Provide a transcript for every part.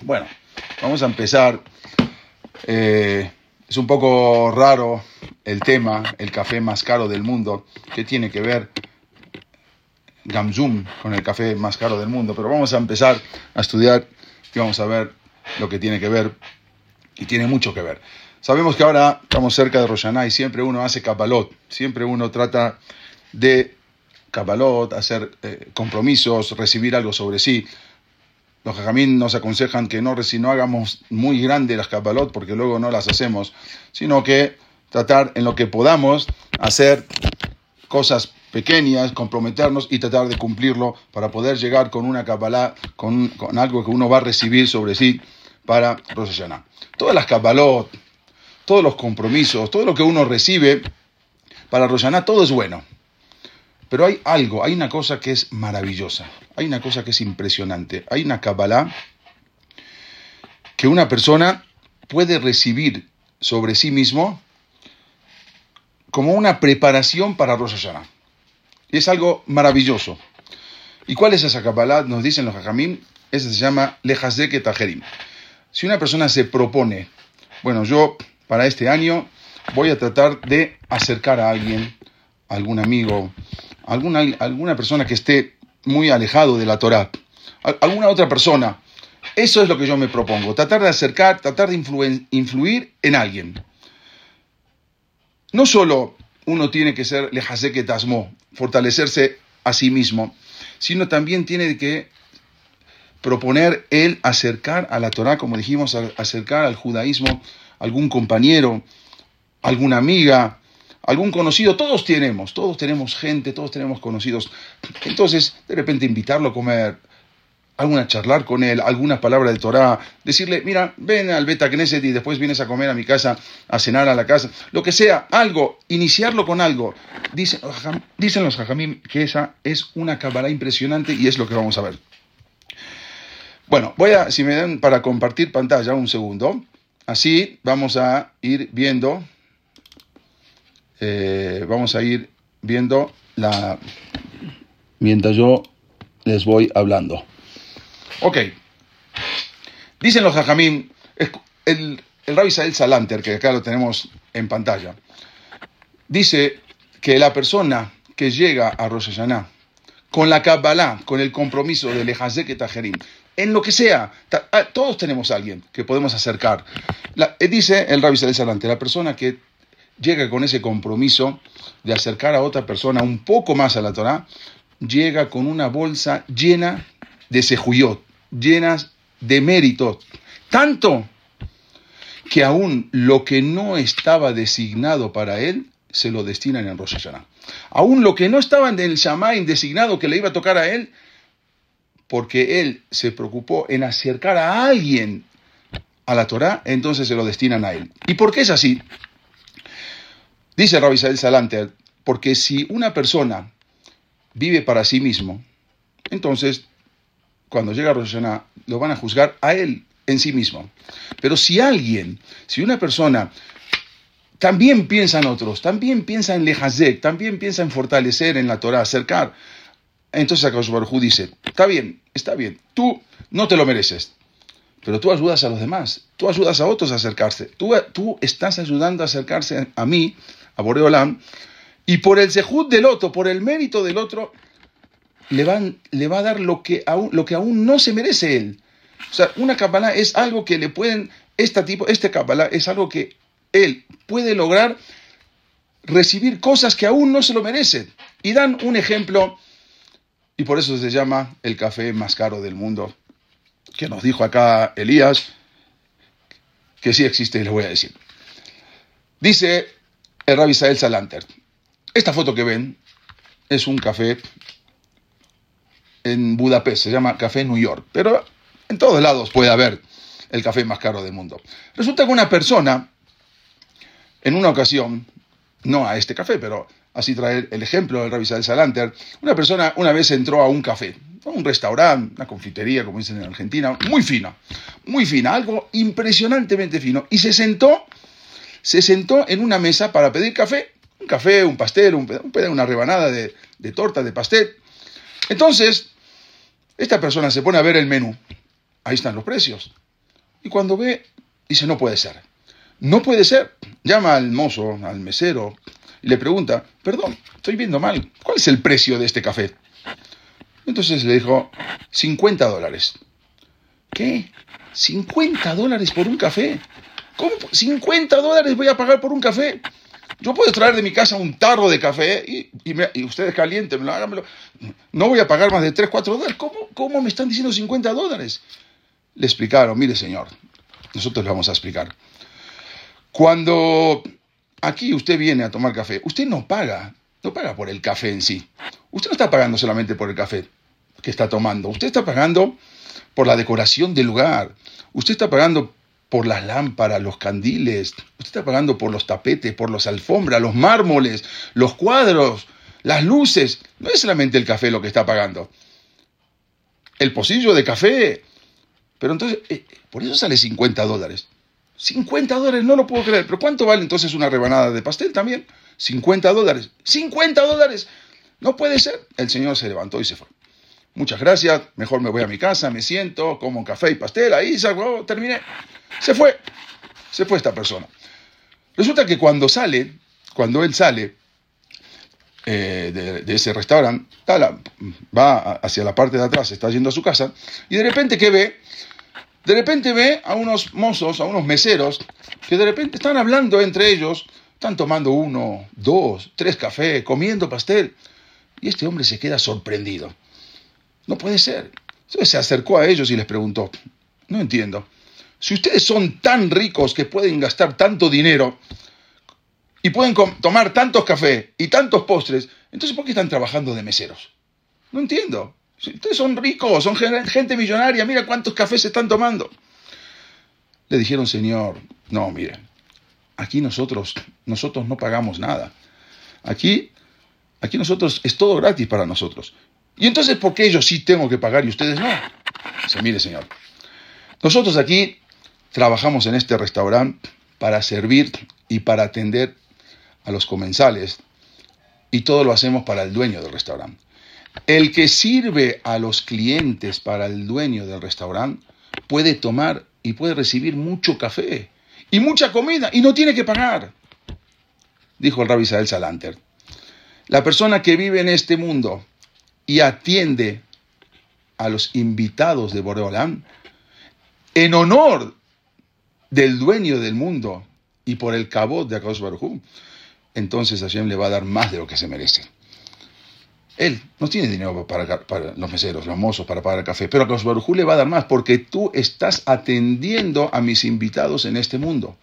Bueno, vamos a empezar. Eh, es un poco raro el tema, el café más caro del mundo. ¿Qué tiene que ver Gamzum con el café más caro del mundo? Pero vamos a empezar a estudiar y vamos a ver lo que tiene que ver. Y tiene mucho que ver. Sabemos que ahora estamos cerca de Roshaná y siempre uno hace cabalot, siempre uno trata de cabalot, hacer eh, compromisos, recibir algo sobre sí. Los jajamín nos aconsejan que no, no hagamos muy grandes las cabalot porque luego no las hacemos, sino que tratar en lo que podamos hacer cosas pequeñas, comprometernos y tratar de cumplirlo para poder llegar con una cabalá, con, con algo que uno va a recibir sobre sí para Rosh Todas las cabalot, todos los compromisos, todo lo que uno recibe para Roshaná, todo es bueno. Pero hay algo, hay una cosa que es maravillosa, hay una cosa que es impresionante, hay una Kabbalah que una persona puede recibir sobre sí mismo como una preparación para Rosh Hashanah. Y es algo maravilloso. ¿Y cuál es esa Kabbalah? Nos dicen los Hajamim, esa se llama Lejazek Tajerim. Si una persona se propone, bueno, yo para este año voy a tratar de acercar a alguien, algún amigo, alguna, alguna persona que esté muy alejado de la Torah, alguna otra persona. Eso es lo que yo me propongo, tratar de acercar, tratar de influir en alguien. No solo uno tiene que ser lejaseke tasmo, fortalecerse a sí mismo, sino también tiene que proponer el acercar a la Torah, como dijimos, acercar al judaísmo algún compañero, alguna amiga, algún conocido, todos tenemos, todos tenemos gente, todos tenemos conocidos. Entonces, de repente invitarlo a comer, alguna charlar con él, alguna palabra de Torah, decirle, mira, ven al Beta Knesset y después vienes a comer a mi casa, a cenar a la casa, lo que sea, algo, iniciarlo con algo. Dicen, dicen los jajamim que esa es una cámara impresionante y es lo que vamos a ver. Bueno, voy a, si me dan para compartir pantalla un segundo. Así vamos a ir viendo, eh, vamos a ir viendo la, mientras yo les voy hablando. Ok, dicen los jajamín, el, el Rabbi Sael Salanter, que acá lo tenemos en pantalla, dice que la persona que llega a Rosh Hashanah con la Kabbalah, con el compromiso de Lejazek Tajerim, en lo que sea. Ah, todos tenemos a alguien que podemos acercar. Eh, dice el Rabbi Salés Salante, la persona que llega con ese compromiso de acercar a otra persona un poco más a la Torah, llega con una bolsa llena de sejuyot, llenas de méritos. Tanto que aún lo que no estaba designado para él, se lo destinan en Rosh Hashanah. Aún lo que no estaba en el Shamaim designado que le iba a tocar a él, porque él se preocupó en acercar a alguien a la Torah, entonces se lo destinan a él. ¿Y por qué es así? Dice Rabbi Isabel Salanter, porque si una persona vive para sí mismo, entonces cuando llega a Rosh lo van a juzgar a él en sí mismo. Pero si alguien, si una persona también piensa en otros, también piensa en lejazek, también piensa en fortalecer en la Torah, acercar, entonces Akadosh Baruj dice, está bien, está bien, tú no te lo mereces, pero tú ayudas a los demás, tú ayudas a otros a acercarse, tú, tú estás ayudando a acercarse a mí, a Boreolam, y por el sejud del otro, por el mérito del otro, le, van, le va a dar lo que, aún, lo que aún no se merece él. O sea, una Kabbalah es algo que le pueden, este tipo, este Kabbalah es algo que él puede lograr recibir cosas que aún no se lo merecen. Y dan un ejemplo y por eso se llama el café más caro del mundo, que nos dijo acá Elías, que sí existe les voy a decir. Dice el Rabbi Sael Salanter, esta foto que ven es un café en Budapest, se llama Café New York, pero en todos lados puede haber el café más caro del mundo. Resulta que una persona, en una ocasión, no a este café, pero así traer el ejemplo del Rabbi Salanter, una persona una vez entró a un café, a un restaurante, una confitería, como dicen en Argentina, muy fina, muy fina, algo impresionantemente fino, y se sentó, se sentó en una mesa para pedir café, un café, un pastel, un, una rebanada de, de torta, de pastel. Entonces, esta persona se pone a ver el menú, ahí están los precios, Y cuando ve, dice, no puede ser. No puede ser. Llama al mozo, al mesero, y le pregunta, perdón, estoy viendo mal, ¿cuál es el precio de este café? Entonces le dijo, 50 dólares. ¿Qué? ¿50 dólares por un café? ¿Cómo? ¿50 dólares voy a pagar por un café? Yo puedo traer de mi casa un tarro de café y, y, ustedes calientenmelo, háganmelo. No voy a pagar más de 3, 4 dólares. ¿Cómo, ¿Cómo me están diciendo 50 dólares? Le explicaron, mire señor, nosotros le vamos a explicar. Cuando aquí usted viene a tomar café, usted no paga, no paga por el café en sí. Usted no está pagando solamente por el café que está tomando, usted está pagando por la decoración del lugar, usted está pagando por las lámparas, los candiles, usted está pagando por los tapetes, por las alfombras, los mármoles, los cuadros, las luces. No es solamente el café lo que está pagando. El pocillo de café. Pero entonces, eh, por eso sale 50 dólares. 50 dólares, no lo puedo creer. Pero ¿cuánto vale entonces una rebanada de pastel también? 50 dólares. 50 dólares. No puede ser. El señor se levantó y se fue. Muchas gracias, mejor me voy a mi casa, me siento, como un café y pastel, ahí salgo, terminé. Se fue, se fue esta persona. Resulta que cuando sale, cuando él sale eh, de, ese restaurante, va hacia la parte de atrás, está yendo a su casa, y de repente, ¿qué ve? De repente ve a unos mozos, a unos meseros, que de repente están hablando entre ellos, están tomando uno, dos, tres cafés, comiendo pastel, y este hombre se queda sorprendido. No puede ser. Entonces se acercó a ellos y les preguntó, no entiendo, si ustedes son tan ricos que pueden gastar tanto dinero y pueden tomar tantos cafés y tantos postres, entonces ¿por qué están trabajando de meseros? No entiendo. Si ustedes son ricos, son gente millonaria, mira cuántos cafés se están tomando. Le dijeron, Señor, no, miren, aquí nosotros, nosotros no pagamos nada. Aquí, aquí nosotros, es todo gratis para nosotros. Y entonces, ¿por qué yo sí tengo que pagar y ustedes no? Dice, mire, señor, nosotros aquí trabajamos en este restaurante para servir y para atender a los comensales y todo lo hacemos para el dueño del restaurante. El que sirve a los clientes para el dueño del restaurante puede tomar y puede recibir mucho café y mucha comida y no tiene que pagar. Dijo el rabbi Isabel Salanter. La persona que vive en este mundo y atiende a los invitados de Boreolam en honor del dueño del mundo y por el cabo de Akadosh Baruj entonces Hashem le va a dar más de lo que se merece. Él no tiene dinero para, los meseros, los mozos, para pagar el café, pero Akadosh Baruj le va a dar más porque tú estás atendiendo a mis invitados en este mundo.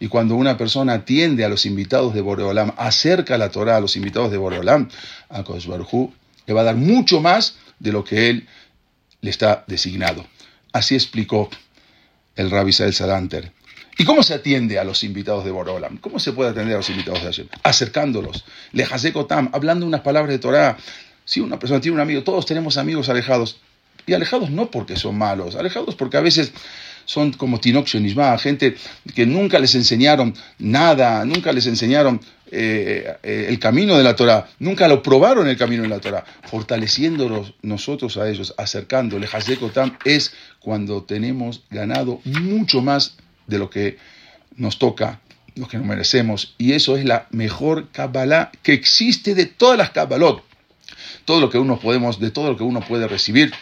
Y cuando una persona atiende a los invitados de Boreolam, acerca la Torah a los invitados de Boreolam, Akadosh Baruj le va a dar mucho más de lo que él le está designado. Así explicó el rabbi Sael Sadanter. ¿Y cómo se atiende a los invitados de Borolam? ¿Cómo se puede atender a los invitados de Hashem? Acercándolos, lejasekotam, hablando unas palabras de Torah. Si una persona tiene un amigo, todos tenemos amigos alejados. Y alejados no porque son malos, alejados porque a veces son como Tinoch gente que nunca les enseñaron nada, nunca les enseñaron eh, eh, el camino de la Torah, nunca lo probaron el camino de la Torah, fortaleciéndolos nosotros a ellos, acercándoles, Hazekotam, es cuando tenemos ganado mucho más de lo que nos toca, lo que nos merecemos, y eso es la mejor Kabbalah que existe de todas las Kabbalot, todo lo que uno podemos, de todo lo que uno puede recibir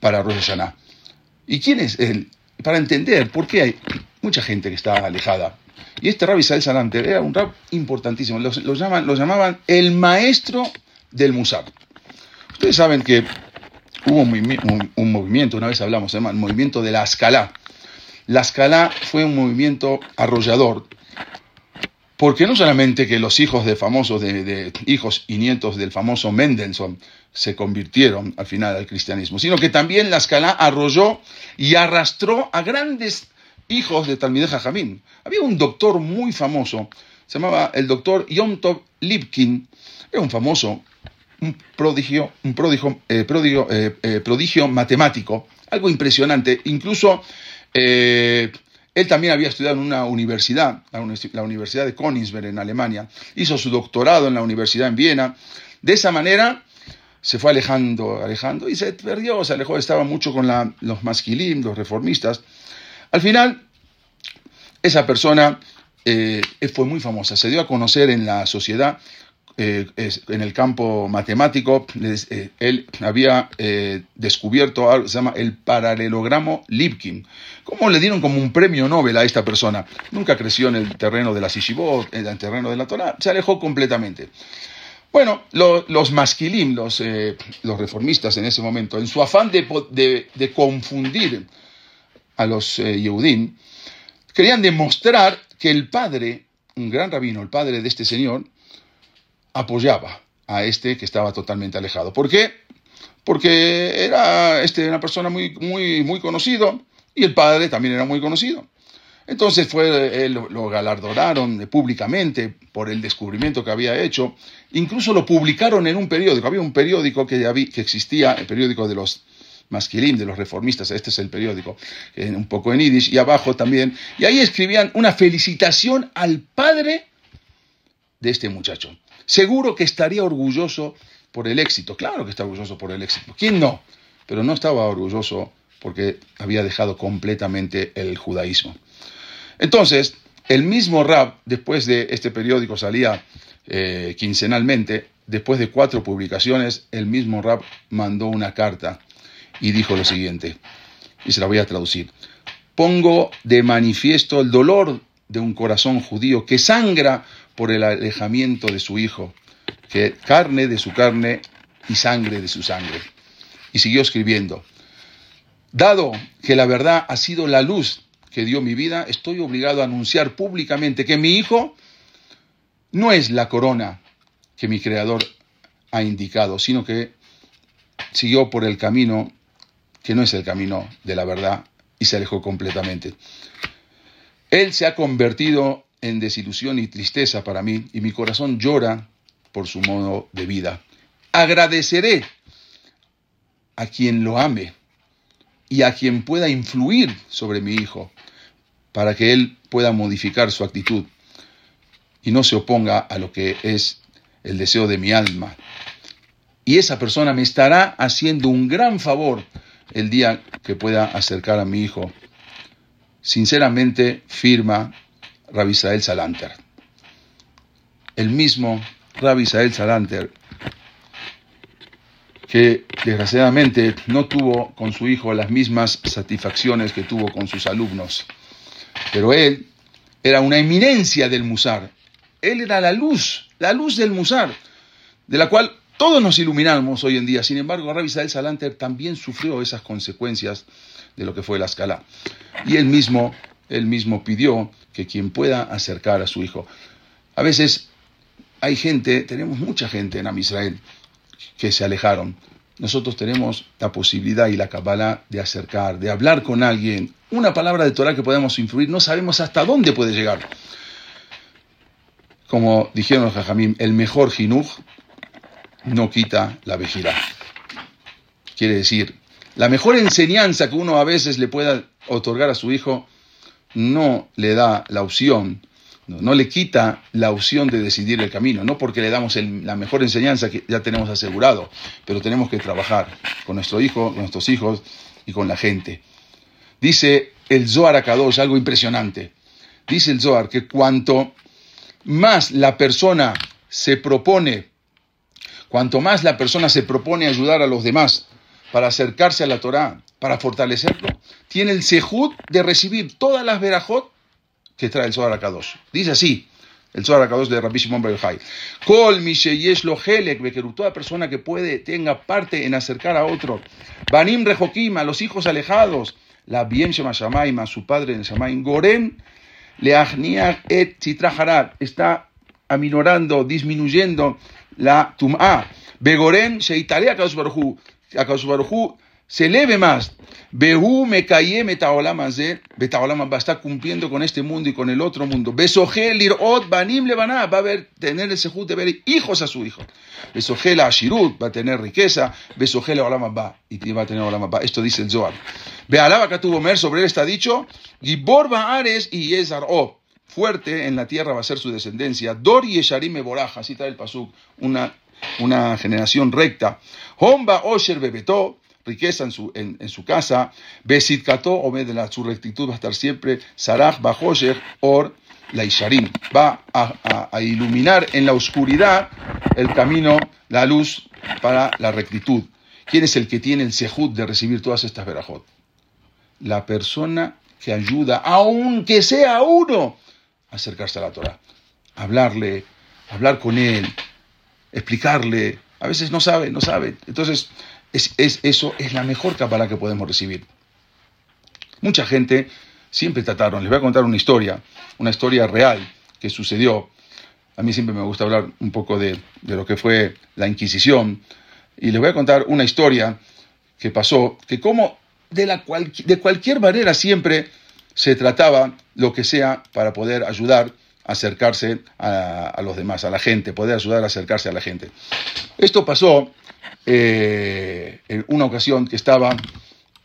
para Rosh Hashanah. ¿Y quién es él? Para entender por qué hay mucha gente que está alejada y este rabbi Israel Salanter era un rab importantísimo. Lo, llaman, lo llamaban el maestro del Musar. Ustedes saben que hubo un, movimiento, una vez hablamos, se llama el movimiento de la Ascalá. La Ascalá fue un movimiento arrollador, porque no solamente que los hijos de famosos, de, hijos y nietos del famoso Mendelssohn se convirtieron al final al cristianismo, sino que también la Ascalá arrolló y arrastró a grandes hijos de Talmideh Jajamín. Había un doctor muy famoso, se llamaba el doctor Yom Tov Lipkin, era un famoso, un prodigio, un prodigio, eh, eh, eh, prodigio, matemático, algo impresionante. Incluso él también había estudiado en una universidad, la Universidad de Königsberg en Alemania, hizo su doctorado en la Universidad en Viena. De esa manera se fue alejando, alejando y se perdió, se alejó, estaba mucho con los masquilim, los reformistas, Al final, esa persona eh, fue muy famosa, se dio a conocer en la sociedad eh, en el campo matemático, eh, él había eh, descubierto algo que se llama el paralelogramo Lipkin. ¿Cómo le dieron como un premio Nobel a esta persona? Nunca creció en el terreno de la Sishibot, en el terreno de la Torah, se alejó completamente. Bueno, los masquilim, los, los, reformistas en ese momento, en su afán de, de, confundir a los Yehudim, querían demostrar que el padre, un gran rabino, el padre de este señor, apoyaba a este que estaba totalmente alejado. ¿Por qué? Porque era este, una persona muy, muy, muy conocido y el padre también era muy conocido. Entonces fue, lo galardonaron públicamente por el descubrimiento que había hecho. Incluso lo publicaron en un periódico. Había un periódico que, que existía, el periódico de los masquilim, de los reformistas. Este es el periódico, un poco en yiddish, y abajo también. Y ahí escribían una felicitación al padre de este muchacho seguro que estaría orgulloso por el éxito. Claro que está orgulloso por el éxito. ¿Quién no? Pero no estaba orgulloso porque había dejado completamente el judaísmo. Entonces, el mismo Rab, después de este periódico salía eh, quincenalmente, después de cuatro publicaciones, el mismo Rab mandó una carta y dijo lo siguiente, y se la voy a traducir. Pongo de manifiesto el dolor de un corazón judío que sangra por el alejamiento de su hijo, que carne de su carne y sangre de su sangre. Y siguió escribiendo, dado que la verdad ha sido la luz que dio mi vida, estoy obligado a anunciar públicamente que mi hijo no es la corona que mi creador ha indicado, sino que siguió por el camino que no es el camino de la verdad y se alejó completamente. Él se ha convertido en desilusión y tristeza para mí, y mi corazón llora por su modo de vida. Agradeceré a quien lo ame y a quien pueda influir sobre mi hijo, para que él pueda modificar su actitud y no se oponga a lo que es el deseo de mi alma. Y esa persona me estará haciendo un gran favor el día que pueda acercar a mi hijo. Sinceramente, firma Rabbi Israel Salanter. El mismo Rabbi Israel Salanter, que desgraciadamente no tuvo con su hijo las mismas satisfacciones que tuvo con sus alumnos, pero él era una eminencia del Musar. Él era la luz, la luz del Musar, de la cual todos nos iluminamos hoy en día. Sin embargo, Rabbi Israel Salanter también sufrió esas consecuencias de lo que fue la escala. Y él mismo él mismo pidió que quien pueda acercar a su hijo. A veces hay gente, tenemos mucha gente en Am Israel que se alejaron. Nosotros tenemos la posibilidad y la cabala de acercar, de hablar con alguien. Una palabra de Torah que podemos influir, no sabemos hasta dónde puede llegar. Como dijeron los jajamim, el mejor jinuj no quita la vejira. Quiere decir, la mejor enseñanza que uno a veces le pueda otorgar a su hijo no le da la opción, no, le quita la opción de decidir el camino, no porque le damos la mejor enseñanza que ya tenemos asegurado, pero tenemos que trabajar con nuestro hijo, con nuestros hijos y con la gente. Dice el Zohar Akadosh algo impresionante. Dice el Zohar que cuanto más la persona se propone, cuanto más la persona se propone ayudar a los demás para acercarse a la Torah, para fortalecerlo, tiene el sejud de recibir todas las verajot que trae el Zohar Akadosh. Dice así, el Zohar Akadosh de Rabbi Shimon Bar Kol lo helek toda persona que puede, tenga parte en acercar a otro. Banim rejokim, a los hijos alejados. La bien Shema a su padre en Shamaim. Gorem leachniach et titraharat. Está aminorando, disminuyendo la tum'a. Begorem sheitale Akadosh Baruchu. Se eleve más. Behu me calle metaolamaze, va a estar cumpliendo con este mundo y con el otro mundo. Besogel irot banim levaná, va a ver, tener el sejut de ver hijos a su hijo. Besogel ashirut, va a tener riqueza. Besogel va, y va a tener ba. Esto dice el Zohar. Bealaba que tuvo mer, sobre él está dicho, Gibor Ares y Yezar O. Fuerte en la tierra va a ser su descendencia. Dor y Esharim Boraja, así trae el Pasuk, una, una generación recta. Homba Osher Bebeto, riqueza en su, en, su casa. Besit Kato, o de la, su rectitud va a estar siempre. Sarach, Bajoyer, Or, la Isharim. Va a, iluminar en la oscuridad el camino, la luz para la rectitud. ¿Quién es el que tiene el sehut de recibir todas estas verajot? La persona que ayuda, aunque sea uno, a acercarse a la Torah. Hablarle, hablar con él, explicarle. A veces no sabe, no sabe. Entonces, es, eso es la mejor capa que podemos recibir. Mucha gente siempre trataron, les voy a contar una historia, una historia real que sucedió. A mí siempre me gusta hablar un poco de, lo que fue la Inquisición. Y les voy a contar una historia que pasó, que como de, la de cualquier manera siempre se trataba lo que sea para poder ayudar acercarse a, los demás, a la gente, poder ayudar a acercarse a la gente. Esto pasó eh, en una ocasión que estaba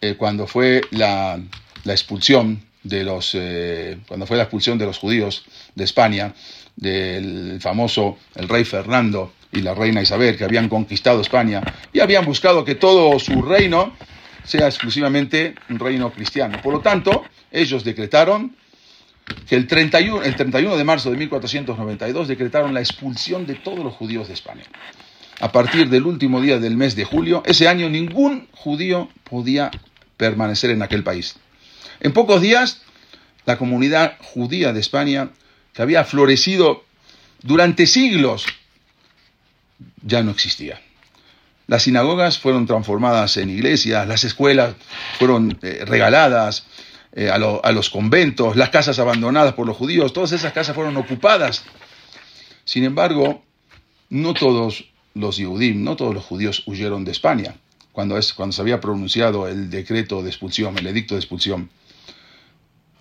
eh, cuando fue la, la expulsión de los, eh, cuando fue la expulsión de los judíos de España, del famoso el rey Fernando y la reina Isabel, que habían conquistado España y habían buscado que todo su reino sea exclusivamente un reino cristiano. Por lo tanto, ellos decretaron que el 31, el 31 de marzo de 1492 decretaron la expulsión de todos los judíos de España. A partir del último día del mes de julio, ese año ningún judío podía permanecer en aquel país. En pocos días, la comunidad judía de España, que había florecido durante siglos, ya no existía. Las sinagogas fueron transformadas en iglesias, las escuelas fueron eh, regaladas eh, a, los conventos, las casas abandonadas por los judíos, todas esas casas fueron ocupadas. Sin embargo, no todos los Yehudim, no todos los judíos huyeron de España cuando, se había pronunciado el decreto de expulsión, el edicto de expulsión.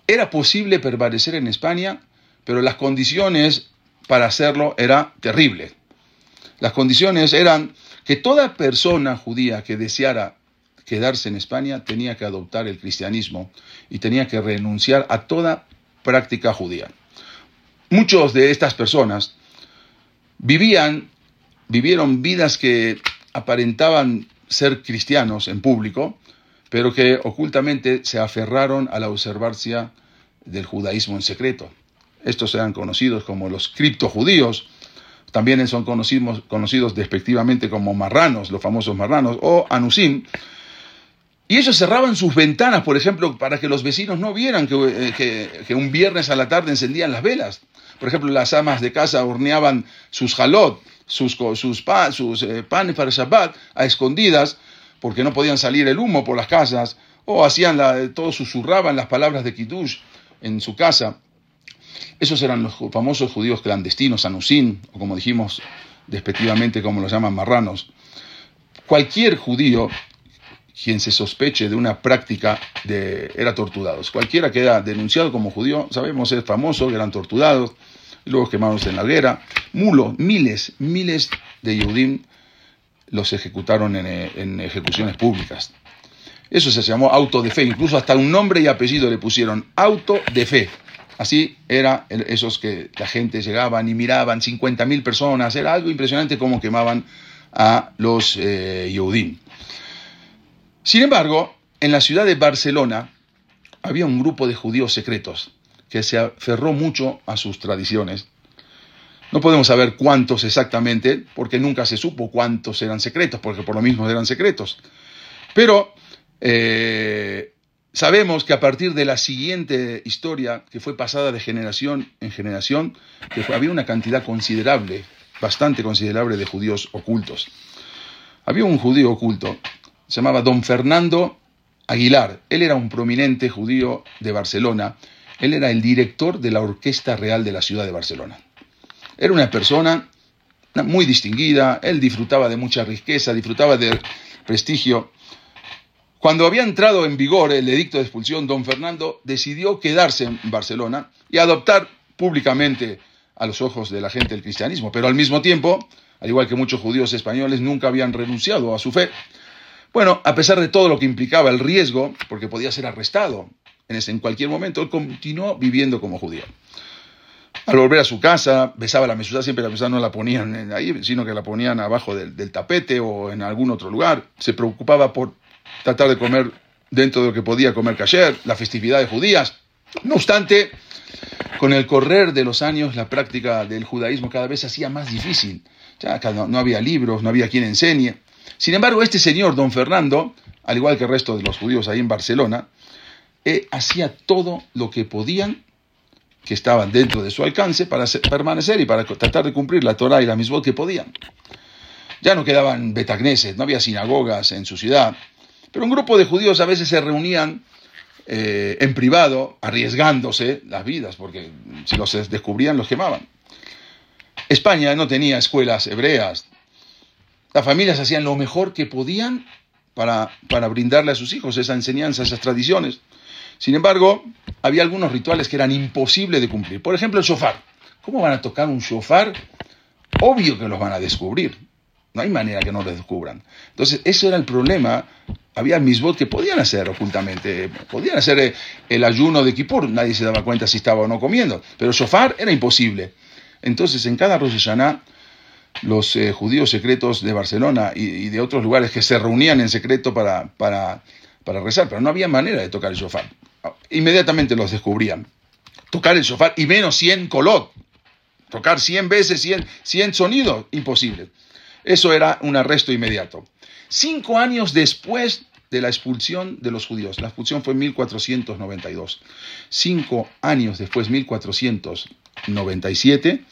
Era posible permanecer en España, pero las condiciones para hacerlo era terrible. Las condiciones eran que toda persona judía que deseara quedarse en España tenía que adoptar el cristianismo y tenía que renunciar a toda práctica judía. Muchos de estas personas vivían, vivieron vidas que aparentaban ser cristianos en público, pero que ocultamente se aferraron a la observancia del judaísmo en secreto. Estos eran conocidos como los criptojudíos, también son conocidos, conocidos despectivamente como marranos, los famosos marranos, o anusim. Y ellos cerraban sus ventanas, por ejemplo, para que los vecinos no vieran que, eh, un viernes a la tarde encendían las velas. Por ejemplo, las amas de casa horneaban sus jalot, sus, sus, sus eh, panes para Shabbat a escondidas porque no podían salir el humo por las casas, o hacían la, todos susurraban las palabras de Kiddush en su casa. Esos eran los famosos judíos clandestinos, anusin, o como dijimos despectivamente, como los llaman marranos. Cualquier judío quien se sospeche de una práctica de, era torturado. Cualquiera que era denunciado como judío, sabemos, es famoso, eran torturados, luego quemados en la guerra. Mulos, miles, miles de Yehudim los ejecutaron en, ejecuciones públicas. Eso se llamó auto de fe, incluso hasta un nombre y apellido le pusieron auto de fe. Así era esos que la gente llegaban y miraban, 50.000 personas, era algo impresionante cómo quemaban a los eh, Yehudim. Sin embargo, en la ciudad de Barcelona había un grupo de judíos secretos que se aferró mucho a sus tradiciones no podemos saber cuántos exactamente, porque nunca se supo cuántos eran secretos, porque por lo mismo eran secretos. Pero eh, sabemos que a partir de la siguiente historia, que fue pasada de generación en generación, que había una cantidad considerable, bastante considerable de judíos ocultos. Había un judío oculto, se llamaba don Fernando Aguilar. Él era un prominente judío de Barcelona. Él era el director de la Orquesta Real de la ciudad de Barcelona. Era una persona muy distinguida, él disfrutaba de mucha riqueza, disfrutaba de prestigio. Cuando había entrado en vigor el edicto de expulsión, don Fernando decidió quedarse en Barcelona y adoptar públicamente a los ojos de la gente el cristianismo, pero al mismo tiempo, al igual que muchos judíos españoles, nunca habían renunciado a su fe. Bueno, a pesar de todo lo que implicaba el riesgo, porque podía ser arrestado en, ese, en cualquier momento, él continuó viviendo como judío. Al volver a su casa, besaba la mesuzá, siempre la mesuzá no la ponían ahí, sino que la ponían abajo del, tapete o en algún otro lugar. Se preocupaba por tratar de comer dentro de lo que podía comer ayer, las festividades judías. No obstante, con el correr de los años, la práctica del judaísmo cada vez se hacía más difícil. Ya no había libros, no había quien enseñe. Sin embargo, este señor, don Fernando, al igual que el resto de los judíos ahí en Barcelona, eh, hacía todo lo que podían, que estaban dentro de su alcance, para permanecer y para tratar de cumplir la Torah y la misbot que podían. Ya no quedaban betagneses, no había sinagogas en su ciudad, pero un grupo de judíos a veces se reunían eh, en privado, arriesgándose las vidas, porque si los descubrían los quemaban. España no tenía escuelas hebreas. Las familias hacían lo mejor que podían para, para brindarle a sus hijos esa enseñanza, esas tradiciones. Sin embargo, había algunos rituales que eran imposibles de cumplir. Por ejemplo, el shofar. ¿Cómo van a tocar un shofar? Obvio que los van a descubrir. No hay manera que no lo descubran. Entonces, ese era el problema. Había misbot que podían hacer ocultamente. Podían hacer eh, el ayuno de Kippur. Nadie se daba cuenta si estaba o no comiendo. Pero shofar era imposible. Entonces, en cada Rosh Hashanah, los eh, judíos secretos de Barcelona y, de otros lugares que se reunían en secreto para, para, para rezar, pero no había manera de tocar el shofar. Inmediatamente los descubrían. Tocar el shofar y menos 100 colot. Tocar 100 veces 100, 100 sonidos, imposible. Eso era un arresto inmediato. Cinco años después de la expulsión de los judíos, la expulsión fue en 1492. Cinco años después, 1497,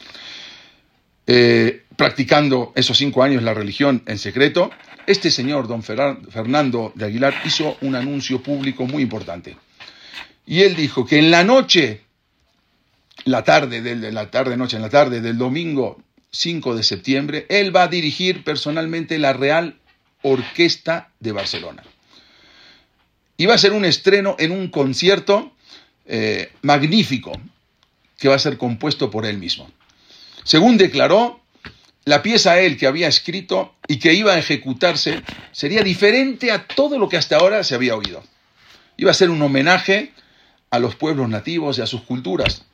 eh, practicando esos cinco años la religión en secreto, este señor, don Fernando de Aguilar, hizo un anuncio público muy importante. Y él dijo que en la noche, la tarde, de la tarde, noche, en la tarde del domingo 5 de septiembre, él va a dirigir personalmente la Real Orquesta de Barcelona. Y va a ser un estreno en un concierto eh, magnífico que va a ser compuesto por él mismo. Según declaró, la pieza él que había escrito y que iba a ejecutarse sería diferente a todo lo que hasta ahora se había oído. Iba a ser un homenaje a los pueblos nativos y a sus culturas.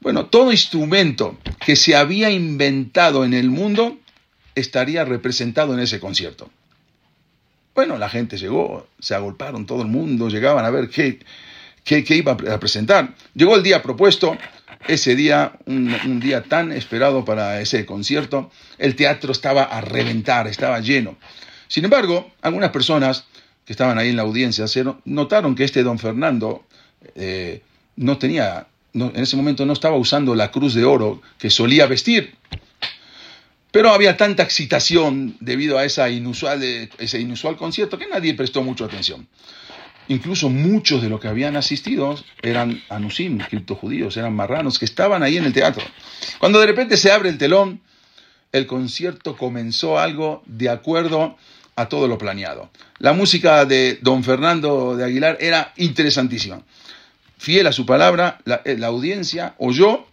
Bueno, todo instrumento que se había inventado en el mundo estaría representado en ese concierto. Bueno, la gente llegó, se agolparon todo el mundo, llegaban a ver qué, qué, iba a presentar. Llegó el día propuesto, ese día, un, día tan esperado para ese concierto, el teatro estaba a reventar, estaba lleno. Sin embargo, algunas personas que estaban ahí en la audiencia notaron que este don Fernando eh, no tenía, en ese momento no estaba usando la cruz de oro que solía vestir. Pero había tanta excitación debido a esa inusual, ese inusual concierto que nadie prestó mucha atención. Incluso muchos de los que habían asistido eran anusim, criptojudíos, eran marranos que estaban ahí en el teatro. Cuando de repente se abre el telón, el concierto comenzó algo de acuerdo a todo lo planeado. La música de don Fernando de Aguilar era interesantísima. Fiel a su palabra, la, eh, la audiencia oyó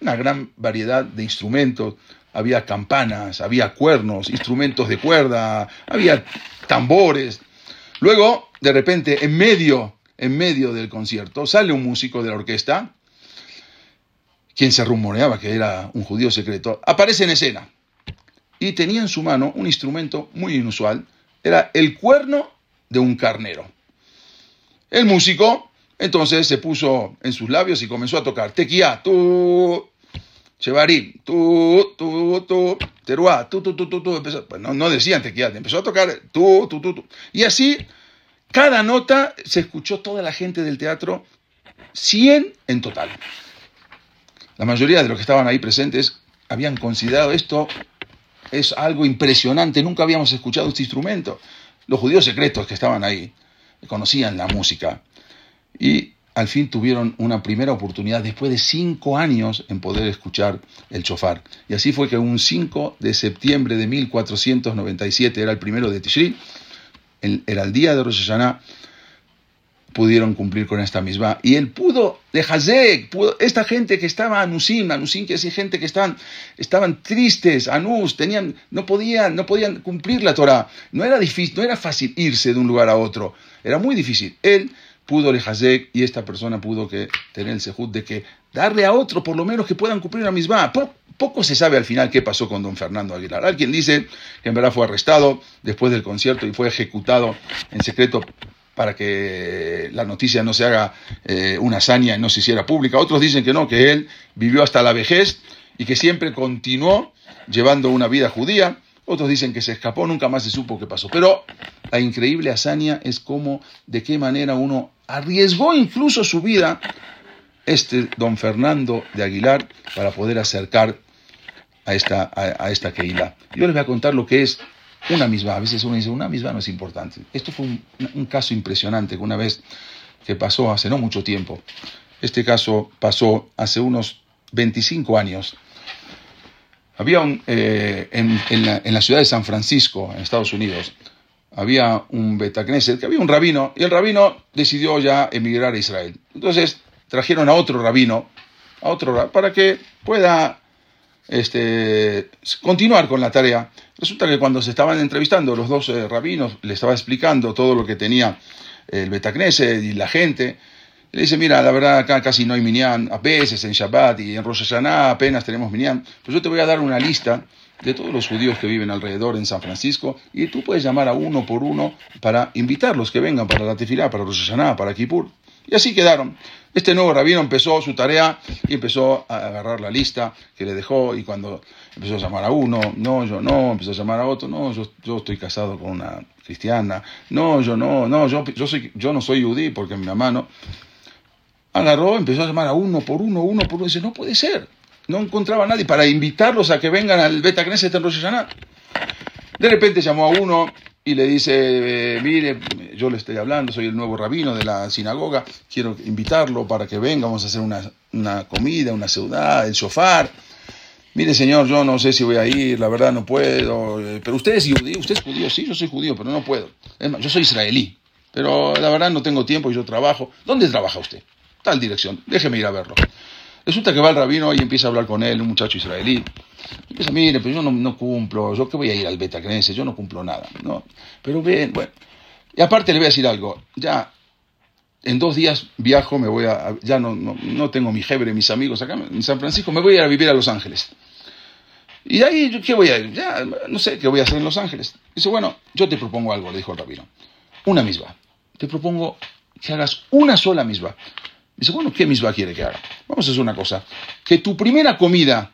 una gran variedad de instrumentos. Había campanas, había cuernos, instrumentos de cuerda, había tambores. Luego de repente, en medio, en medio del concierto, sale un músico de la orquesta, quien se rumoreaba que era un judío secreto, aparece en escena. Y tenía en su mano un instrumento muy inusual, era el cuerno de un carnero. El músico entonces se puso en sus labios y comenzó a tocar. Tequía, tu, chevarim, tu, tu, tu, teruá, tu, tu, tu, tu, tu. pues no, decían empezó a tocar tu, tu, tu, tu. Y así cada nota se escuchó toda la gente del teatro, 100 en total. La mayoría de los que estaban ahí presentes habían considerado esto es algo impresionante, nunca habíamos escuchado este instrumento. Los judíos secretos que estaban ahí conocían la música y al fin tuvieron una primera oportunidad después de cinco años en poder escuchar el chofar. Y así fue que un 5 de septiembre de 1497, era el primero de Tishri, era el día de Rosh Hashanah, pudieron cumplir con esta misma. Y él pudo, de Hazek, pudo, esta gente que estaba anusim, anusim que es gente que estaban, estaban tristes, anus, tenían, no podían, no podían cumplir la Torah. No era difícil, no era fácil irse de un lugar a otro, era muy difícil. Él pudo lejazek y esta persona pudo que, tener el sejud de que darle a otro por lo menos que puedan cumplir la misma. poco se sabe al final qué pasó con don Fernando Aguilar. Alguien dice que en verdad fue arrestado después del concierto y fue ejecutado en secreto para que la noticia no se haga eh, una hazaña y no se hiciera pública. Otros dicen que no, que él vivió hasta la vejez y que siempre continuó llevando una vida judía. Otros dicen que se escapó, nunca más se supo qué pasó. Pero la increíble hazaña es cómo, de qué manera uno arriesgó incluso su vida, este don Fernando de Aguilar, para poder acercar a esta, a, esta Keila. Yo les voy a contar lo que es una misma. A veces uno dice, una misma no es importante. Esto fue un, caso impresionante que una vez que pasó hace no mucho tiempo. Este caso pasó hace unos 25 años. Había un, eh, en, la, en, la, ciudad de San Francisco, en Estados Unidos, había un Betacneset, que había un rabino, y el rabino decidió ya emigrar a Israel. Entonces trajeron a otro rabino, a otro para que pueda este, continuar con la tarea. Resulta que cuando se estaban entrevistando los dos rabinos, le estaba explicando todo lo que tenía el Betacneset y la gente. Le dice, mira, la verdad acá casi no hay minyan, a veces en Shabbat y en Rosh Hashanah apenas tenemos minyan, pues yo te voy a dar una lista de todos los judíos que viven alrededor en San Francisco y tú puedes llamar a uno por uno para invitarlos que vengan para la tefilá, para Rosh Hashanah, para Kippur. Y así quedaron. Este nuevo rabino empezó su tarea y empezó a agarrar la lista que le dejó y cuando empezó a llamar a uno, no, yo no, empezó a llamar a otro, no, yo, yo estoy casado con una cristiana, no, yo no, no, yo, yo, soy, yo no soy judí porque mi mamá no. Agarró, empezó a llamar a uno por uno, uno por uno, y dice, no puede ser no encontraba a nadie para invitarlos a que vengan al Beta Knesset en Rosh. De repente llamó a uno y le dice, mire, yo le estoy hablando, soy el nuevo rabino de la sinagoga, quiero invitarlo para que venga, vamos a hacer una, comida, una ciudad, el shofar. Mire, señor, yo no sé si voy a ir, la verdad no puedo, pero usted es judío, usted es judío, sí, yo soy judío, pero no puedo. Es más, yo soy israelí, pero la verdad no tengo tiempo y yo trabajo. ¿Dónde trabaja usted? Tal dirección, déjeme ir a verlo. Resulta que va el rabino y empieza a hablar con él, un muchacho israelí. empieza, mire, pero yo no, cumplo, yo que voy a ir al beta yo no cumplo nada. ¿no? Pero bien, bueno. Y aparte le voy a decir algo, ya en dos días viajo, me voy a, ya no, no, tengo mi jebre, mis amigos acá en San Francisco, me voy a ir a vivir a Los Ángeles. Y ahí, ¿qué voy a ir? Ya, no sé qué voy a hacer en Los Ángeles. Dice, bueno, yo te propongo algo, le dijo el rabino. Una misma. Te propongo que hagas una sola misma. Dice, bueno, ¿qué misma quiere que haga? Vamos a hacer una cosa. Que tu primera comida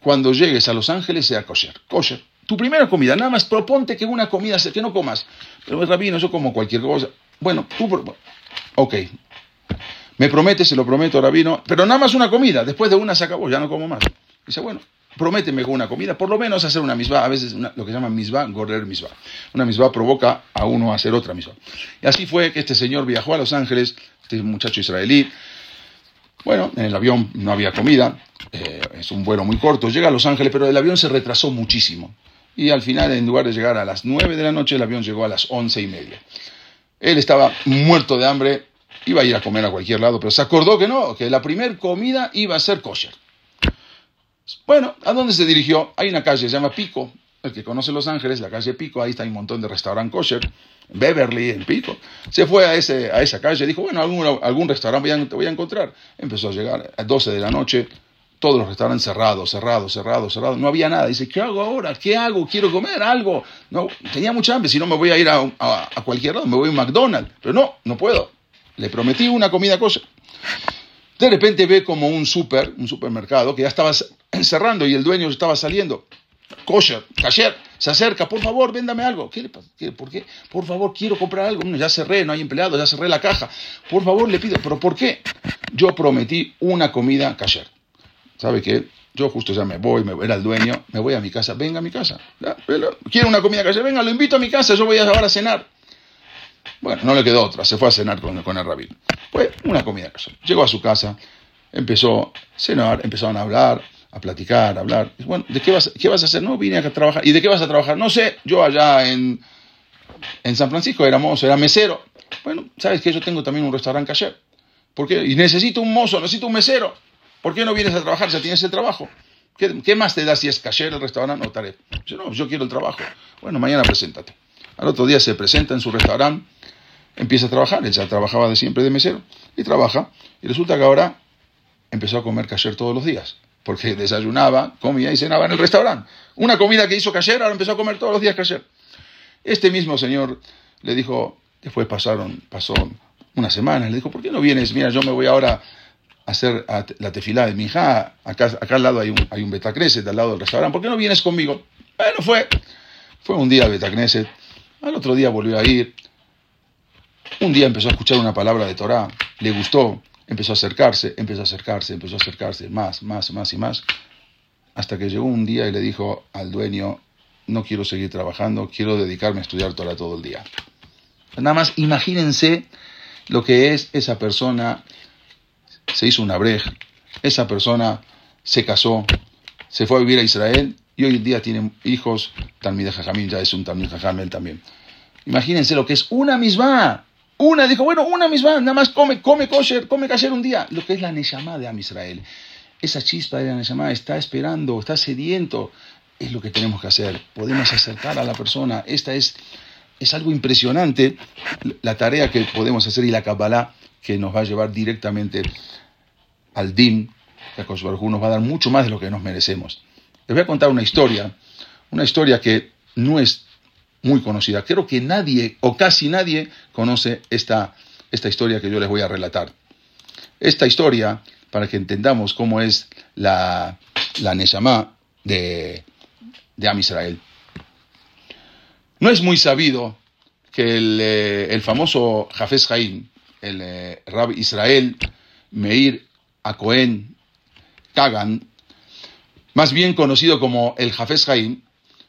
cuando llegues a Los Ángeles sea kosher. Kosher. Tu primera comida. Nada más proponte que una comida, que no comas. Pero rabino, yo como cualquier cosa. Bueno, tú... Ok. Me promete, se lo prometo, rabino. Pero nada más una comida. Después de una se acabó, ya no como más. Dice, bueno, prométeme con una comida, por lo menos hacer una misma, a veces lo que llaman misma, gorrer misma. Una misma provoca a uno a hacer otra misma. Y así fue que este señor viajó a Los Ángeles, este muchacho israelí. Bueno, en el avión no había comida, eh, es un vuelo muy corto, llega a Los Ángeles, pero el avión se retrasó muchísimo. Y al final, en lugar de llegar a las 9 de la noche, el avión llegó a las once y media. Él estaba muerto de hambre, iba a ir a comer a cualquier lado, pero se acordó que no, que la primera comida iba a ser kosher. Bueno, ¿a dónde se dirigió? Hay una calle, se llama Pico. El que conoce Los Ángeles, la calle Pico, ahí está un montón de restaurantes kosher. Beverly, en Pico. Se fue a, ese, a esa calle, dijo, bueno, algún, algún restaurante voy a, te voy a encontrar. Empezó a llegar a 12 de la noche, todos los restaurantes cerrados, cerrados, cerrados, cerrados. No había nada. Dice, ¿qué hago ahora? ¿Qué hago? Quiero comer algo. No, tenía mucha hambre, si no me voy a ir a, a, cualquier lado, me voy a un McDonald's. Pero no, no puedo. Le prometí una comida kosher. De repente ve como un super, un supermercado, que ya estaba cerrando y el dueño estaba saliendo. Kosher, cashier, se acerca, por favor, véndame algo. ¿Qué le pasa? ¿Por qué? Por favor, quiero comprar algo. ya cerré, no hay empleados, ya cerré la caja. Por favor, le pido, ¿pero por qué? Yo prometí una comida cashier. ¿Sabe qué? Yo justo ya me voy, me era el dueño, me voy a mi casa, venga a mi casa. Quiero una comida cashier, venga, lo invito a mi casa, yo voy a ahora a cenar. Bueno, no le quedó otra, se fue a cenar con, con el rabino. Fue una comida casual. Llegó a su casa, empezó a cenar, empezaron a hablar, a platicar, a hablar. Bueno, ¿de qué vas, qué vas a hacer? No, vine a trabajar. ¿Y de qué vas a trabajar? No sé, yo allá en, en San Francisco era mozo, era mesero. Bueno, ¿sabes que Yo tengo también un restaurante cayer. ¿Por qué? Y necesito un mozo, necesito un mesero. ¿Por qué no vienes a trabajar si tienes el trabajo? ¿Qué, más te da si es cayer el restaurante o taré? Yo no, yo quiero el trabajo. Bueno, mañana preséntate. Al otro día se presenta en su restaurante empieza a trabajar, él ya trabajaba de siempre de mesero, y trabaja, y resulta que ahora empezó a comer kasher todos los días, porque desayunaba, comía y cenaba en el restaurante. Una comida que hizo kasher, ahora empezó a comer todos los días kasher. Este mismo señor le dijo, después pasaron, pasó una semana, le dijo, ¿por qué no vienes? Mira, yo me voy ahora a hacer la tefilá de mi hija, acá, acá al lado hay un, hay un Betacneset, al lado del restaurante, ¿por qué no vienes conmigo? Bueno, fue, fue un día Betacneset, al otro día volvió a ir, un día empezó a escuchar una palabra de Torah, le gustó, empezó a acercarse, empezó a acercarse, empezó a acercarse, más, más, más y más, hasta que llegó un día y le dijo al dueño, no quiero seguir trabajando, quiero dedicarme a estudiar Torah todo el día. Nada más imagínense lo que es esa persona, se hizo una breja, esa persona se casó, se fue a vivir a Israel y hoy en día tiene hijos, Talmid Jajamín ya es un Talmid Jajamel también. Imagínense lo que es una misma. Una, dijo, bueno, una misma, nada más come, come kosher, come kasher un día. Lo que es la Neshama de Am Israel. Esa chispa de la Neshama está esperando, está sediento. Es lo que tenemos que hacer. Podemos acercar a la persona. Esta es, es algo impresionante, la tarea que podemos hacer y la Kabbalah que nos va a llevar directamente al Din, que a nos va a dar mucho más de lo que nos merecemos. Les voy a contar una historia, una historia que no es muy conocida. Creo que nadie o casi nadie conoce esta, esta historia que yo les voy a relatar. Esta historia, para que entendamos cómo es la, la Neshama de, de Am Israel. No es muy sabido que el, eh, famoso Jafes Haim, el eh, Rab Israel Meir Acohen Kagan, más bien conocido como el Jafes Haim,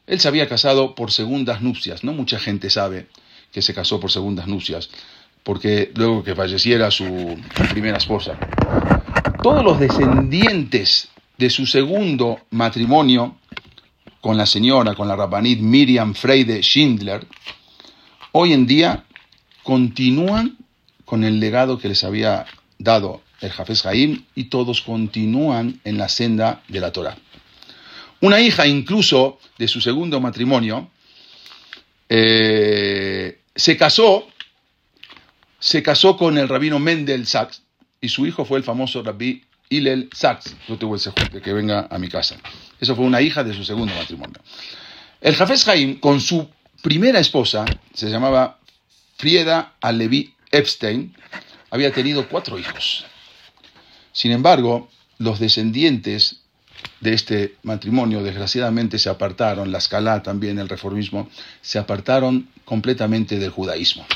él se había casado por segundas nupcias. No mucha gente sabe que se casó por segundas nupcias, porque luego que falleciera su primera esposa. Todos los descendientes de su segundo matrimonio con la señora, con la rabanit Miriam Freide Schindler, hoy en día continúan con el legado que les había dado el Jafes Haim y todos continúan en la senda de la Torah. Una hija incluso de su segundo matrimonio eh, se casó, se casó con el rabino Mendel Sachs y su hijo fue el famoso rabí Hillel Sachs. Yo tuve ese juez que venga a mi casa. Eso fue una hija de su segundo matrimonio. El Jafes Haim, con su primera esposa, se llamaba Frieda Alevi Epstein, había tenido cuatro hijos. Sin embargo, los descendientes de este matrimonio, desgraciadamente, se apartaron, la escala también, el reformismo, se apartaron completamente del judaísmo.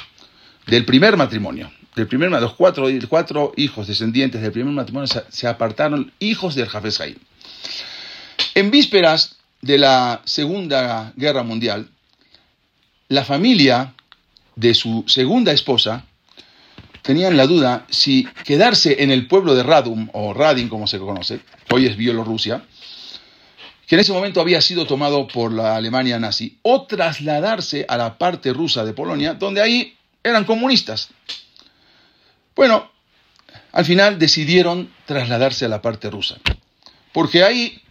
Del primer matrimonio, del primer, los cuatro, cuatro hijos descendientes del primer matrimonio se, apartaron hijos del Jafes Haim. En vísperas de la Segunda Guerra Mundial, la familia de su segunda esposa tenían la duda si quedarse en el pueblo de Radum, o Radin como se conoce, hoy es Bielorrusia, que en ese momento había sido tomado por la Alemania nazi, o trasladarse a la parte rusa de Polonia, donde ahí eran comunistas. Bueno, al final decidieron trasladarse a la parte rusa, porque ahí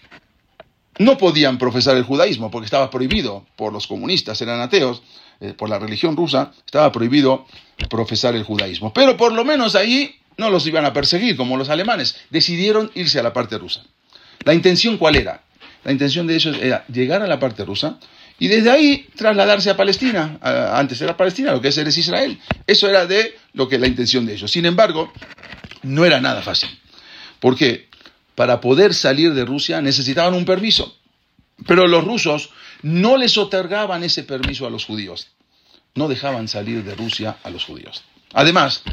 no podían profesar el judaísmo, porque estaba prohibido por los comunistas, eran ateos, eh, por la religión rusa, estaba prohibido profesar el judaísmo. Pero por lo menos ahí no los iban a perseguir, como los alemanes. Decidieron irse a la parte rusa. ¿La intención cuál era? La intención de ellos era llegar a la parte rusa y desde ahí trasladarse a Palestina. Antes era Palestina, lo que es es Israel. Eso era de lo que la intención de ellos. Sin embargo, no era nada fácil. ¿Por qué? Para poder salir de Rusia necesitaban un permiso. Pero los rusos no les otorgaban ese permiso a los judíos. No dejaban salir de Rusia a los judíos. Además,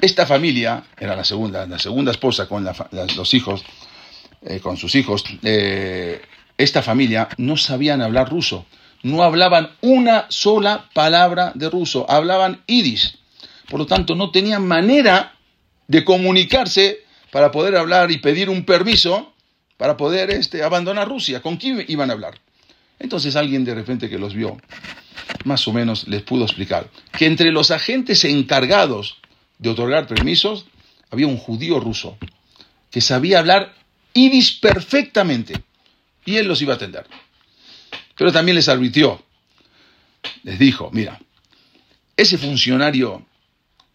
esta familia, era la segunda, la segunda esposa con los hijos, eh, con sus hijos, eh, esta familia no sabían hablar ruso. No hablaban una sola palabra de ruso, hablaban yiddish. Por lo tanto, no tenían manera de comunicarse para poder hablar y pedir un permiso para poder este, abandonar Rusia. ¿Con quién iban a hablar? Entonces alguien de repente que los vio, más o menos les pudo explicar que entre los agentes encargados de otorgar permisos había un judío ruso que sabía hablar yiddish perfectamente y él los iba a atender. Pero también les advirtió, les dijo, mira, ese funcionario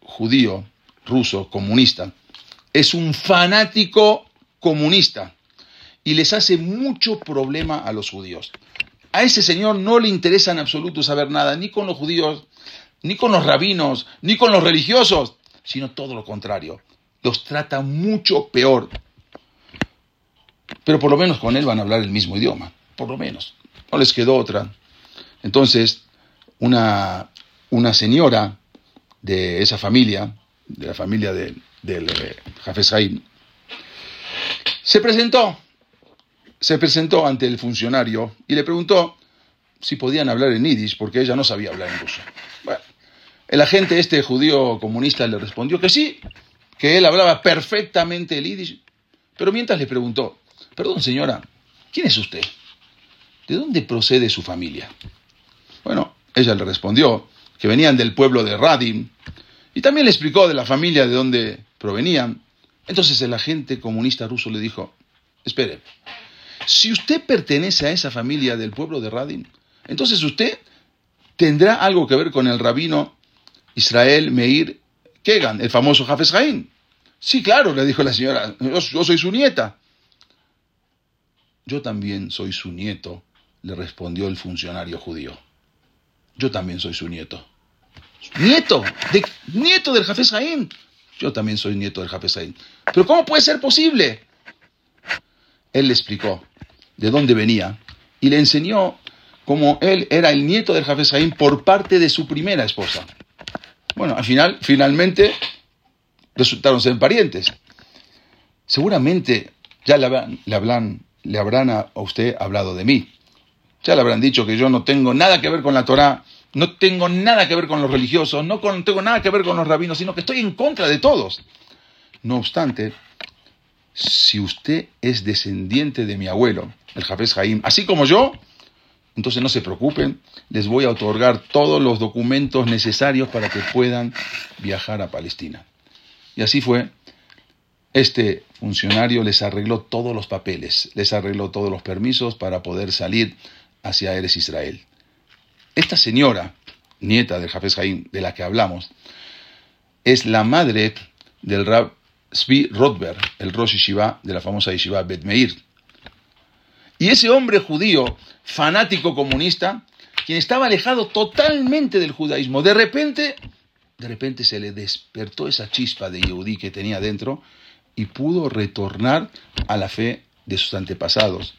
judío, ruso, comunista, es un fanático comunista y les hace mucho problema a los judíos. A ese señor no le interesa en absoluto saber nada, ni con los judíos, ni con los rabinos, ni con los religiosos, sino todo lo contrario. Los trata mucho peor. Pero por lo menos con él van a hablar el mismo idioma, por lo menos. No les quedó otra. Entonces, una, una señora de esa familia, de la familia de, del eh, Jafes se presentó, se presentó ante el funcionario y le preguntó si podían hablar en yiddish, porque ella no sabía hablar en ruso. Bueno, el agente este judío comunista le respondió que sí, que él hablaba perfectamente el yiddish, pero mientras le preguntó, perdón señora, ¿quién es usted? ¿De dónde procede su familia? Bueno, ella le respondió que venían del pueblo de Radim, y también le explicó de la familia de dónde provenían. Entonces el agente comunista ruso le dijo, espere, si usted pertenece a esa familia del pueblo de Radim, entonces usted tendrá algo que ver con el rabino Israel Meir Kegan, el famoso Jafes Haim. Sí, claro, le dijo la señora, yo, soy su nieta. Yo también soy su nieto, le respondió el funcionario judío. Yo también soy su nieto. Nieto, de, nieto del Jafes Haim. Yo también soy nieto del Jafes Haim. Pero ¿cómo puede ser posible? Él le explicó de dónde venía y le enseñó cómo él era el nieto del Jafes Haim por parte de su primera esposa. Bueno, al final, finalmente resultaron ser parientes. Seguramente ya le habrán, le habrán, a usted hablado de mí. Ya le habrán dicho que yo no tengo nada que ver con la Torah, no tengo nada que ver con los religiosos, no tengo nada que ver con los rabinos, sino que estoy en contra de todos. No obstante, si usted es descendiente de mi abuelo, el Jafes Jaim, así como yo, entonces no se preocupen, les voy a otorgar todos los documentos necesarios para que puedan viajar a Palestina. Y así fue. Este funcionario les arregló todos los papeles, les arregló todos los permisos para poder salir hacia Eres Israel. Esta señora, nieta del Jafes Jaim, de la que hablamos, es la madre del Rab Svi Rotberg, el Rosh Yeshiva de la famosa Yeshiva Bet Meir. Y ese hombre judío, fanático comunista, quien estaba alejado totalmente del judaísmo, de repente, de repente se le despertó esa chispa de Yehudí que tenía dentro y pudo retornar a la fe de sus antepasados,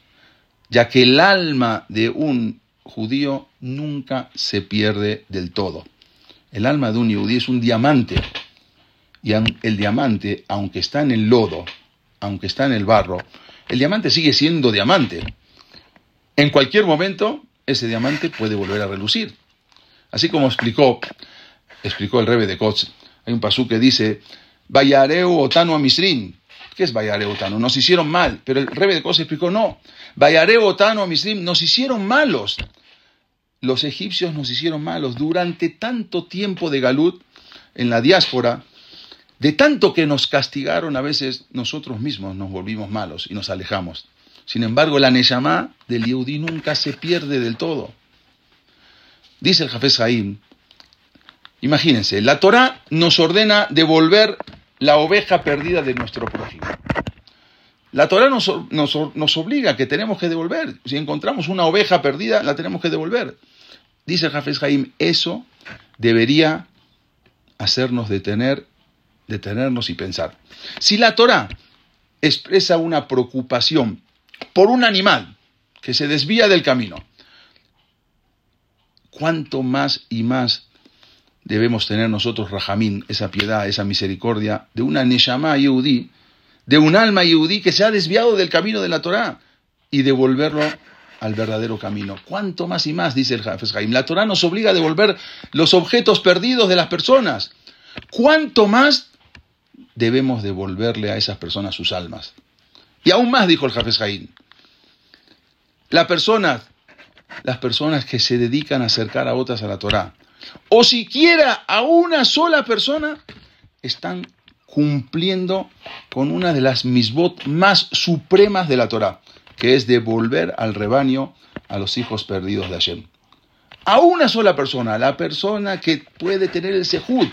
ya que el alma de un judío nunca se pierde del todo. El alma de un judío es un diamante. Y el diamante, aunque está en el lodo, aunque está en el barro, el diamante sigue siendo diamante. En cualquier momento, ese diamante puede volver a relucir. Así como explicó, explicó el rebe de Kotz, hay un pasú que dice, Vayareu otano a. ¿Qué es Vayareu otano? Nos hicieron mal, pero el rebe de Kotz explicó, no, Vayareu otano a nos hicieron malos los egipcios nos hicieron malos durante tanto tiempo de Galut en la diáspora, de tanto que nos castigaron, a veces nosotros mismos nos volvimos malos y nos alejamos. Sin embargo, la Neyamá del Yehudí nunca se pierde del todo. Dice el Jafes Haim, imagínense, la Torá nos ordena devolver la oveja perdida de nuestro prójimo. La Torah nos, nos, obliga que tenemos que devolver. Si encontramos una oveja perdida, la tenemos que devolver. Dice Jafes Jaim, eso debería hacernos detener, detenernos y pensar. Si la Torah expresa una preocupación por un animal que se desvía del camino, ¿cuánto más y más debemos tener nosotros, Rajamín, esa piedad, esa misericordia de una Neshama Yehudi, de un alma Yehudi que se ha desviado del camino de la Torah y devolverlo al verdadero camino. ¿Cuánto más y más? Dice el Jafes Haim. La Torah nos obliga a devolver los objetos perdidos de las personas. ¿Cuánto más debemos devolverle a esas personas sus almas? Y aún más, dijo el Jafes Haim. La persona, las personas que se dedican a acercar a otras a la Torah, o siquiera a una sola persona, están cumpliendo con una de las misbot más supremas de la Torah que es devolver al rebaño a los hijos perdidos de Hashem. A una sola persona, la persona que puede tener el sejud,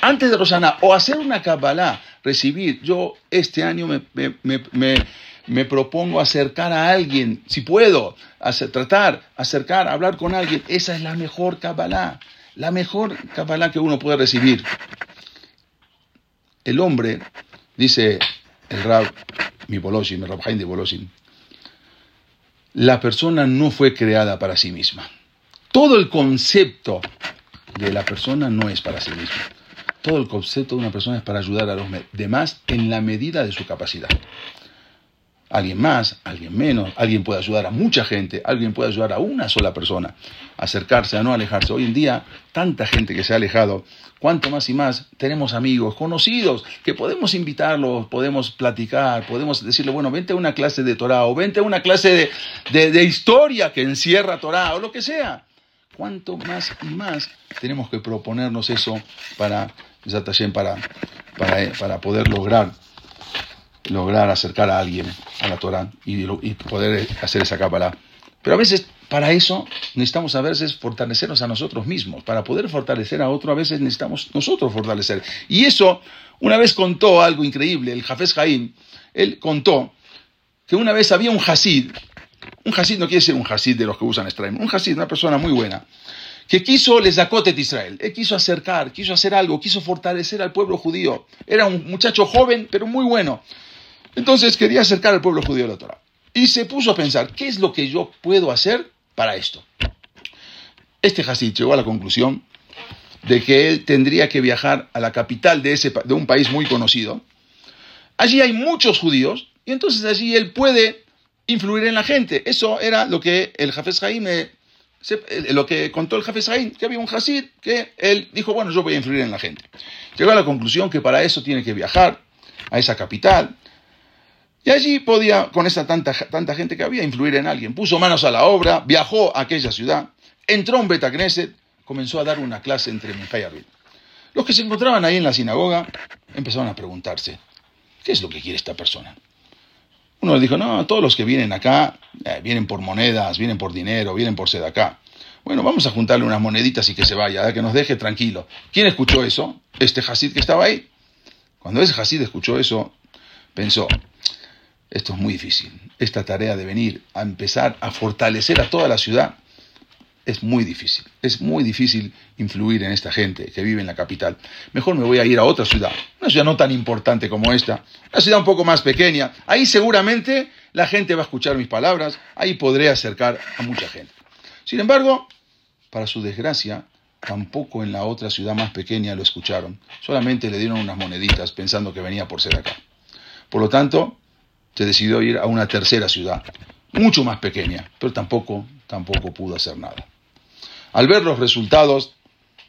antes de Rosana, o hacer una Kabbalah, recibir, yo este año me, propongo acercar a alguien, si puedo, tratar, acercar, hablar con alguien, esa es la mejor Kabbalah, la mejor Kabbalah que uno puede recibir. El hombre, dice el Rab, mi el Rab de Boloshin, la persona no fue creada para sí misma. Todo el concepto de la persona no es para sí misma. Todo el concepto de una persona es para ayudar a los demás en la medida de su capacidad. Alguien más, alguien menos, alguien puede ayudar a mucha gente, alguien puede ayudar a una sola persona, acercarse, a no alejarse. Hoy en día, tanta gente que se ha alejado, cuanto más y más tenemos amigos, conocidos, que podemos invitarlos, podemos platicar, podemos decirle, bueno, vente a una clase de Torah o vente a una clase de, de historia que encierra Torah o lo que sea cuánto más y más tenemos que proponernos eso para, para, para, eh, para poder lograr, lograr acercar a alguien a la Torah y, poder hacer esa cápala. Pero a veces para eso necesitamos a veces fortalecernos a nosotros mismos. Para poder fortalecer a otro a veces necesitamos nosotros fortalecer. Y eso una vez contó algo increíble, el Jafes Jaim, él contó que una vez había un Hasid un Hasid no quiere ser un Hasid de los que usan Straim, un Hasid, una persona muy buena, que quiso les de Israel, él quiso acercar, quiso hacer algo, quiso fortalecer al pueblo judío. Era un muchacho joven, pero muy bueno. Entonces quería acercar al pueblo judío a la Torah. Y se puso a pensar, ¿qué es lo que yo puedo hacer para esto? Este Hasid llegó a la conclusión de que él tendría que viajar a la capital de, ese, de un país muy conocido. Allí hay muchos judíos y entonces allí él puede influir en la gente. Eso era lo que el Jafes Jaim, lo que contó el Jafes Jaim, que había un Hasid que él dijo, bueno, yo voy a influir en la gente. Llegó a la conclusión que para eso tiene que viajar a esa capital. Y allí podía, con esa tanta, tanta gente que había, influir en alguien. Puso manos a la obra, viajó a aquella ciudad, entró en Betacneset, comenzó a dar una clase entre Mijay y Los que se encontraban ahí en la sinagoga empezaron a preguntarse, ¿qué es lo que quiere esta persona? Uno dijo, no, todos los que vienen acá eh, vienen por monedas, vienen por dinero, vienen por acá. Bueno, vamos a juntarle unas moneditas y que se vaya, que nos deje tranquilo. ¿Quién escuchó eso? Este Hasid que estaba ahí. Cuando ese Hasid escuchó eso, pensó, esto es muy difícil. Esta tarea de venir a empezar a fortalecer a toda la ciudad es muy difícil. Es muy difícil influir en esta gente que vive en la capital. Mejor me voy a ir a otra ciudad, una ciudad no tan importante como esta, una ciudad un poco más pequeña. Ahí seguramente la gente va a escuchar mis palabras, ahí podré acercar a mucha gente. Sin embargo, para su desgracia, tampoco en la otra ciudad más pequeña lo escucharon. Solamente le dieron unas moneditas pensando que venía por ser acá. Por lo tanto, se decidió ir a una tercera ciudad, mucho más pequeña, pero tampoco, tampoco pudo hacer nada. Al ver los resultados,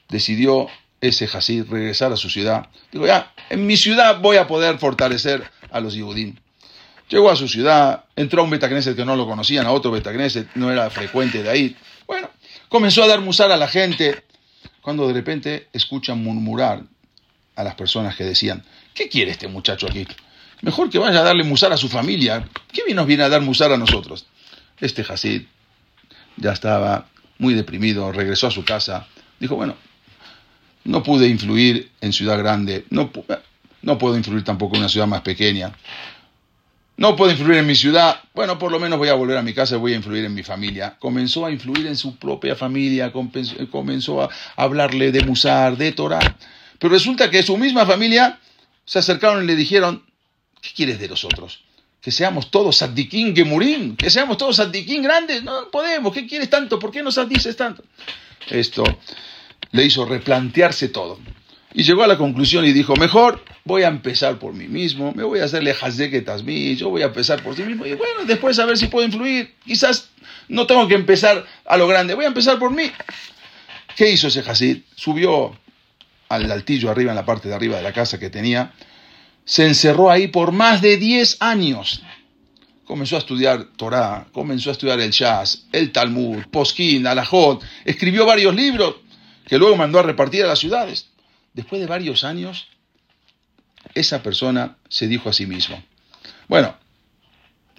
decidió ese Hasid regresar a su ciudad. Digo, ya, en mi ciudad voy a poder fortalecer a los Yehudim. Llegó a su ciudad, entró a un Betagneset que no lo conocían, a otro Betagneset, no era frecuente de ahí. Bueno, comenzó a dar musar a la gente, cuando de repente escuchan murmurar a las personas que decían, ¿qué quiere este muchacho aquí? Mejor que vaya a darle musar a su familia. ¿Qué nos viene a dar musar a nosotros? Este Hasid ya estaba muy deprimido, regresó a su casa, dijo, bueno, no pude influir en ciudad grande, no, puedo influir tampoco en una ciudad más pequeña, no puedo influir en mi ciudad, bueno, por lo menos voy a volver a mi casa y voy a influir en mi familia. Comenzó a influir en su propia familia, comenzó a hablarle de Musar, de Torah. Pero resulta que su misma familia se acercaron y le dijeron, ¿qué quieres de nosotros? Que seamos todos Saddiquín Gemurín, que seamos todos Saddiquín grandes, no podemos, ¿qué quieres tanto? ¿Por qué nos dices tanto? Esto le hizo replantearse todo. Y llegó a la conclusión y dijo, mejor voy a empezar por mí mismo, me voy a hacerle a mí, yo voy a empezar por sí mismo y bueno, después a ver si puedo influir. Quizás no tengo que empezar a lo grande, voy a empezar por mí. ¿Qué hizo ese Hasid? Subió al altillo arriba, en la parte de arriba de la casa que tenía, se encerró ahí por más de 10 años. Comenzó a estudiar Torah, comenzó a estudiar el Shas, el Talmud, Poskin, Alajot, escribió varios libros que luego mandó a repartir a las ciudades. Después de varios años, esa persona se dijo a sí mismo, bueno,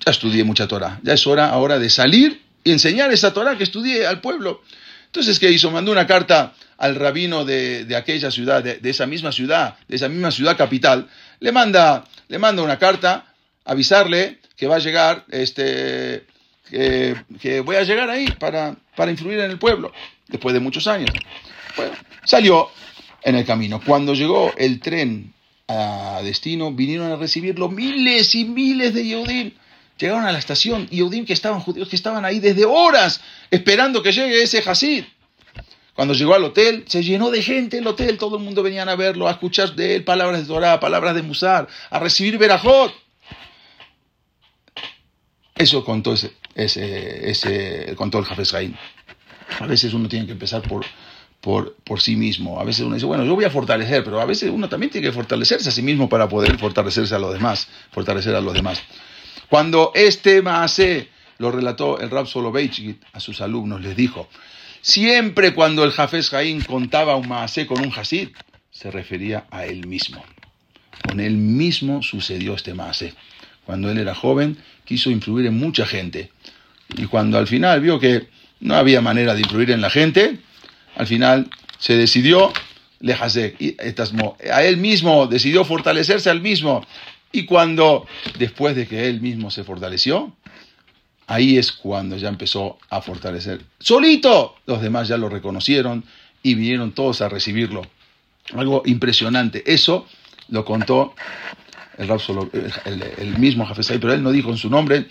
ya estudié mucha Torah, ya es hora ahora de salir y enseñar esa Torah que estudié al pueblo. Entonces, ¿qué hizo? Mandó una carta al rabino de, aquella ciudad, de, esa misma ciudad, de esa misma ciudad capital, le manda, le manda una carta, avisarle que va a llegar, este, que, voy a llegar ahí para, para influir en el pueblo, después de muchos años. Bueno, salió en el camino. Cuando llegó el tren a destino, vinieron a recibirlo miles y miles de Yehudim. Llegaron a la estación, Yehudim que estaban judíos, que estaban ahí desde horas esperando que llegue ese Hasid. Cuando llegó al hotel, se llenó de gente el hotel, todo el mundo venía a verlo, a escuchar de él palabras de Torah, palabras de Musar, a recibir Berajot. Eso contó, ese, ese, ese, contó el Jafes. A veces uno tiene que empezar por, por, por, sí mismo. A veces uno dice, bueno, yo voy a fortalecer, pero a veces uno también tiene que fortalecerse a sí mismo para poder fortalecerse a los demás, fortalecer a los demás. Cuando este Maase lo relató el Rab Soloveitchik a sus alumnos, les dijo, Siempre cuando el Jafes Jaín contaba un maasé con un Hasid, se refería a él mismo. Con él mismo sucedió este maasé. Cuando él era joven, quiso influir en mucha gente. Y cuando al final vio que no había manera de influir en la gente, al final se decidió a él mismo, decidió fortalecerse al mismo. Y cuando, después de que él mismo se fortaleció, ahí es cuando ya empezó a fortalecer. Solito, los demás ya lo reconocieron y vinieron todos a recibirlo. Algo impresionante. Eso lo contó el, mismo Jafesai, pero él no dijo en su nombre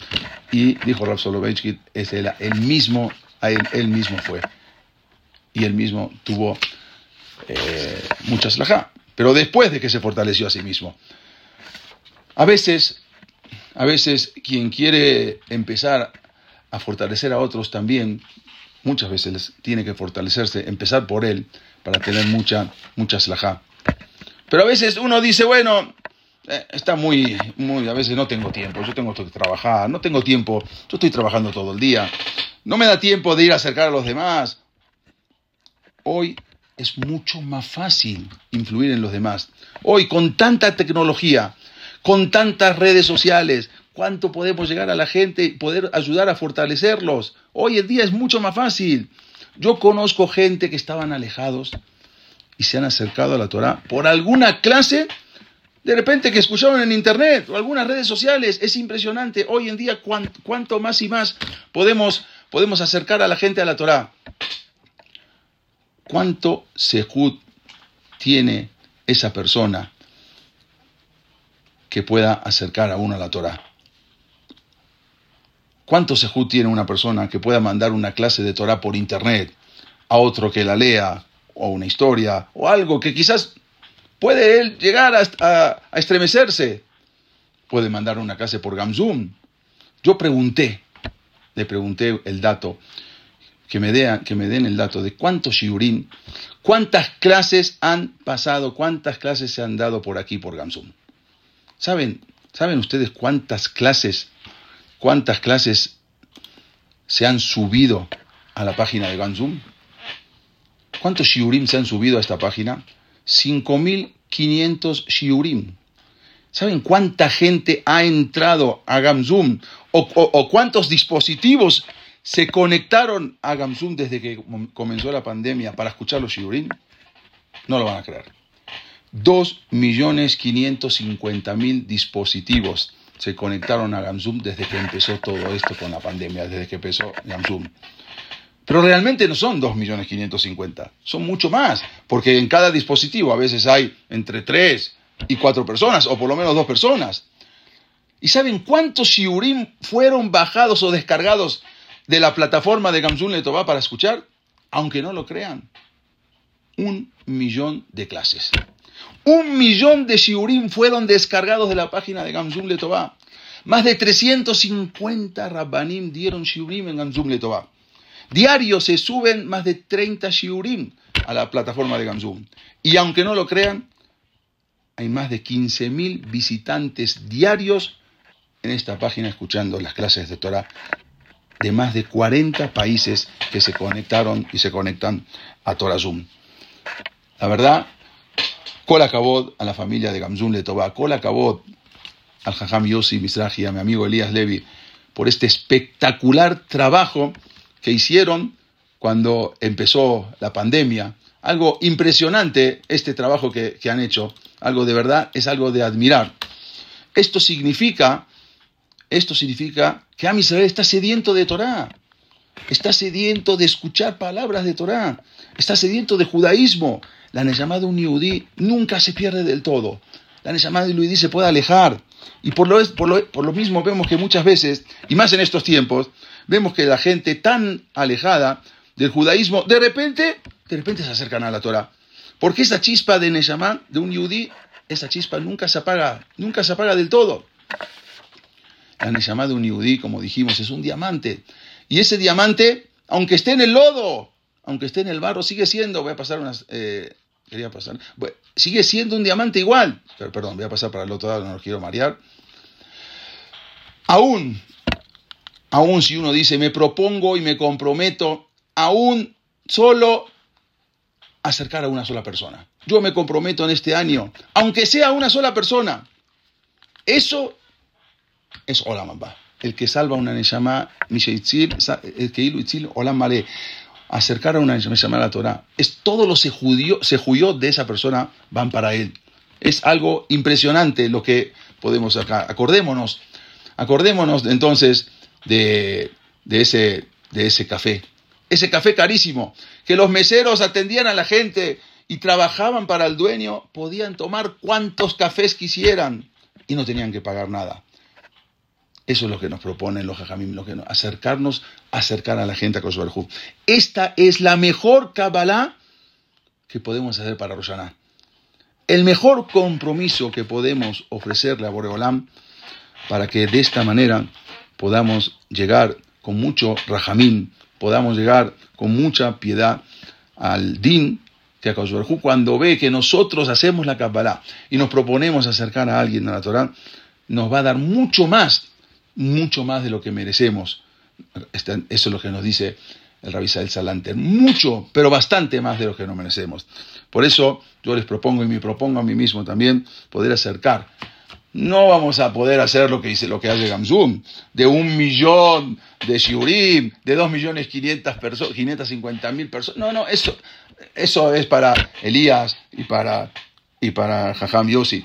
y dijo Rav Soloveitchik, es el, mismo, él, mismo fue. Y él mismo tuvo eh, muchas lajá, pero después de que se fortaleció a sí mismo. A veces a veces quien quiere empezar a fortalecer a otros también, muchas veces tiene que fortalecerse, empezar por él, para tener mucha, mucha slajá. Pero a veces uno dice, bueno, eh, está muy, muy, a veces no tengo tiempo, yo tengo que trabajar, no tengo tiempo, yo estoy trabajando todo el día, no me da tiempo de ir a acercar a los demás. Hoy es mucho más fácil influir en los demás. Hoy con tanta tecnología, con tantas redes sociales, cuánto podemos llegar a la gente y poder ayudar a fortalecerlos. Hoy en día es mucho más fácil. Yo conozco gente que estaban alejados y se han acercado a la Torah por alguna clase, de repente que escucharon en internet o algunas redes sociales. Es impresionante. Hoy en día cuánto más y más podemos, podemos acercar a la gente a la Torah. ¿Cuánto sejud tiene esa persona que pueda acercar a uno a la Torah. ¿Cuánto sejud tiene una persona que pueda mandar una clase de Torah por internet a otro que la lea, o una historia, o algo que quizás puede él llegar a, estremecerse? Puede mandar una clase por Gamzoom. Yo pregunté, le pregunté el dato, que me, que me den el dato de cuántos shiurim, cuántas clases han pasado, cuántas clases se han dado por aquí por Gamzoom. ¿Saben, ¿Saben ustedes cuántas clases, cuántas clases se han subido a la página de Ganzum? ¿Cuántos shiurim se han subido a esta página? 5.500 shiurim. ¿Saben cuánta gente ha entrado a Gamzum? O, cuántos dispositivos se conectaron a Gamzum desde que comenzó la pandemia para escuchar los shiurim? No lo van a creer. 2.550.000 dispositivos se conectaron a Gamsum desde que empezó todo esto con la pandemia, desde que empezó Gamsum. Pero realmente no son 2.550.000, son mucho más, porque en cada dispositivo a veces hay entre 3 y 4 personas, o por lo menos 2 personas. ¿Y saben cuántos shiurim fueron bajados o descargados de la plataforma de Gamsum Letová para escuchar? Aunque no lo crean, un millón de clases. Un millón de shiurim fueron descargados de la página de Gamzum Letová. Más de 350 rabbanim dieron shiurim en Gamzum Letová. Diario se suben más de 30 shiurim a la plataforma de Gamzum. Y aunque no lo crean, hay más de 15.000 visitantes diarios en esta página escuchando las clases de Torah de más de 40 países que se conectaron y se conectan a Torah Zoom. La verdad, Cola Cabot a la familia de Gamzun Letová, Cola Cabot al Jajam Yossi Mizrahi, a mi amigo Elías Levi, por este espectacular trabajo que hicieron cuando empezó la pandemia. Algo impresionante este trabajo que, han hecho. Algo de verdad, es algo de admirar. Esto significa, esto significa que Am Israel está sediento de Torah. Está sediento de escuchar palabras de Torah. Está sediento de judaísmo. La de un Yudí nunca se pierde del todo. La Neyamá de un Yudí se puede alejar. Y por lo, por, lo, por lo mismo vemos que muchas veces, y más en estos tiempos, vemos que la gente tan alejada del judaísmo, de repente, de repente se acercan a la Torah. Porque esa chispa de Neyamá, de un Yudí, esa chispa nunca se apaga, nunca se apaga del todo. La de un Yudí, como dijimos, es un diamante. Y ese diamante, aunque esté en el lodo, aunque esté en el barro, sigue siendo, voy a pasar unas, eh, quería pasar, sigue siendo un diamante igual. Perdón, voy a pasar para el otro lado, no lo quiero marear. Aún, aún si uno dice, me propongo y me comprometo, aún solo acercar a una sola persona. Yo me comprometo en este año, aunque sea una sola persona. Eso es Olamamba. El que salva una Neshama, el que Itzil, Olam Mare acercar a una Neshama a la Torah, es todo lo se se juyó de esa persona van para él. Es algo impresionante lo que podemos acá. Acordémonos, acordémonos entonces de, de, ese, de ese café. Ese café carísimo, que los meseros atendían a la gente y trabajaban para el dueño, podían tomar cuantos cafés quisieran y no tenían que pagar nada. Eso es lo que nos proponen los jajamim, lo que acercarnos, acercar a la gente a Kosovo Esta es la mejor Kabbalah que podemos hacer para Roshaná. El mejor compromiso que podemos ofrecerle a Boreolam para que de esta manera podamos llegar con mucho rajamín, podamos llegar con mucha piedad al din que a Kosovo cuando ve que nosotros hacemos la Kabbalah y nos proponemos acercar a alguien a la Torah, nos va a dar mucho más mucho más de lo que merecemos. Eso es lo que nos dice el Rabbi Sael Salanter. Mucho, pero bastante más de lo que no merecemos. Por eso yo les propongo y me propongo a mí mismo también poder acercar. No vamos a poder hacer lo que dice lo que hace Gamzum, de un millón de shiurim, de dos millones quinientas personas, cincuenta mil personas. No, no, eso, eso es para Elías y para, y para Jajam Yossi.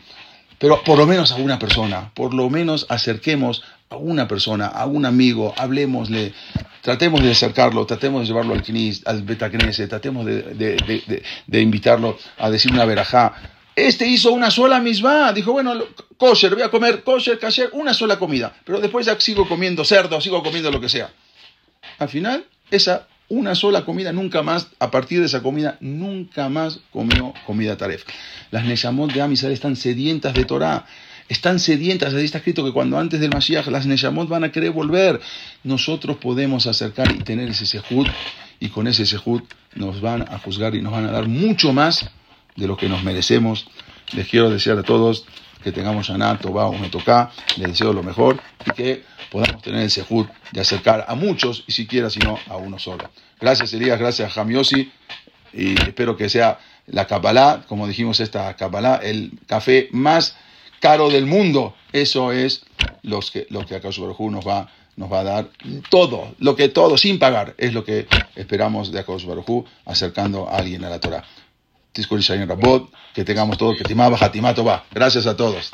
Pero por lo menos a una persona, por lo menos acerquemos a una persona, a un amigo, hablemosle, tratemos de acercarlo, tratemos de llevarlo al Knis, al Betacnese, tratemos de, invitarlo a decir una verajá. Este hizo una sola misma, dijo, bueno, kosher, voy a comer kosher, kasher, una sola comida, pero después ya sigo comiendo cerdo, sigo comiendo lo que sea. Al final, esa una sola comida, nunca más, a partir de esa comida, nunca más comió comida taref. Las Neshamot de Amisar están sedientas de Torah están sedientas. Ahí está escrito que cuando antes del Mashiach las Neshamot van a querer volver, nosotros podemos acercar y tener ese sejud, y con ese sejud nos van a juzgar y nos van a dar mucho más de lo que nos merecemos. Les quiero desear a todos que tengamos Yaná, Tobá o Metocá, les deseo lo mejor y que podamos tener el sejud de acercar a muchos y siquiera sino a uno solo. Gracias Elías, gracias Jamiosi y espero que sea la Kabbalah, como dijimos esta Kabbalah, el café más caro del mundo. Eso es los que, lo que acá nos va, nos va a dar todo, lo que todo, sin pagar, es lo que esperamos de Akash Baruj acercando a alguien a la Torah. Que tengamos todo, que timaba, va. Gracias a todos.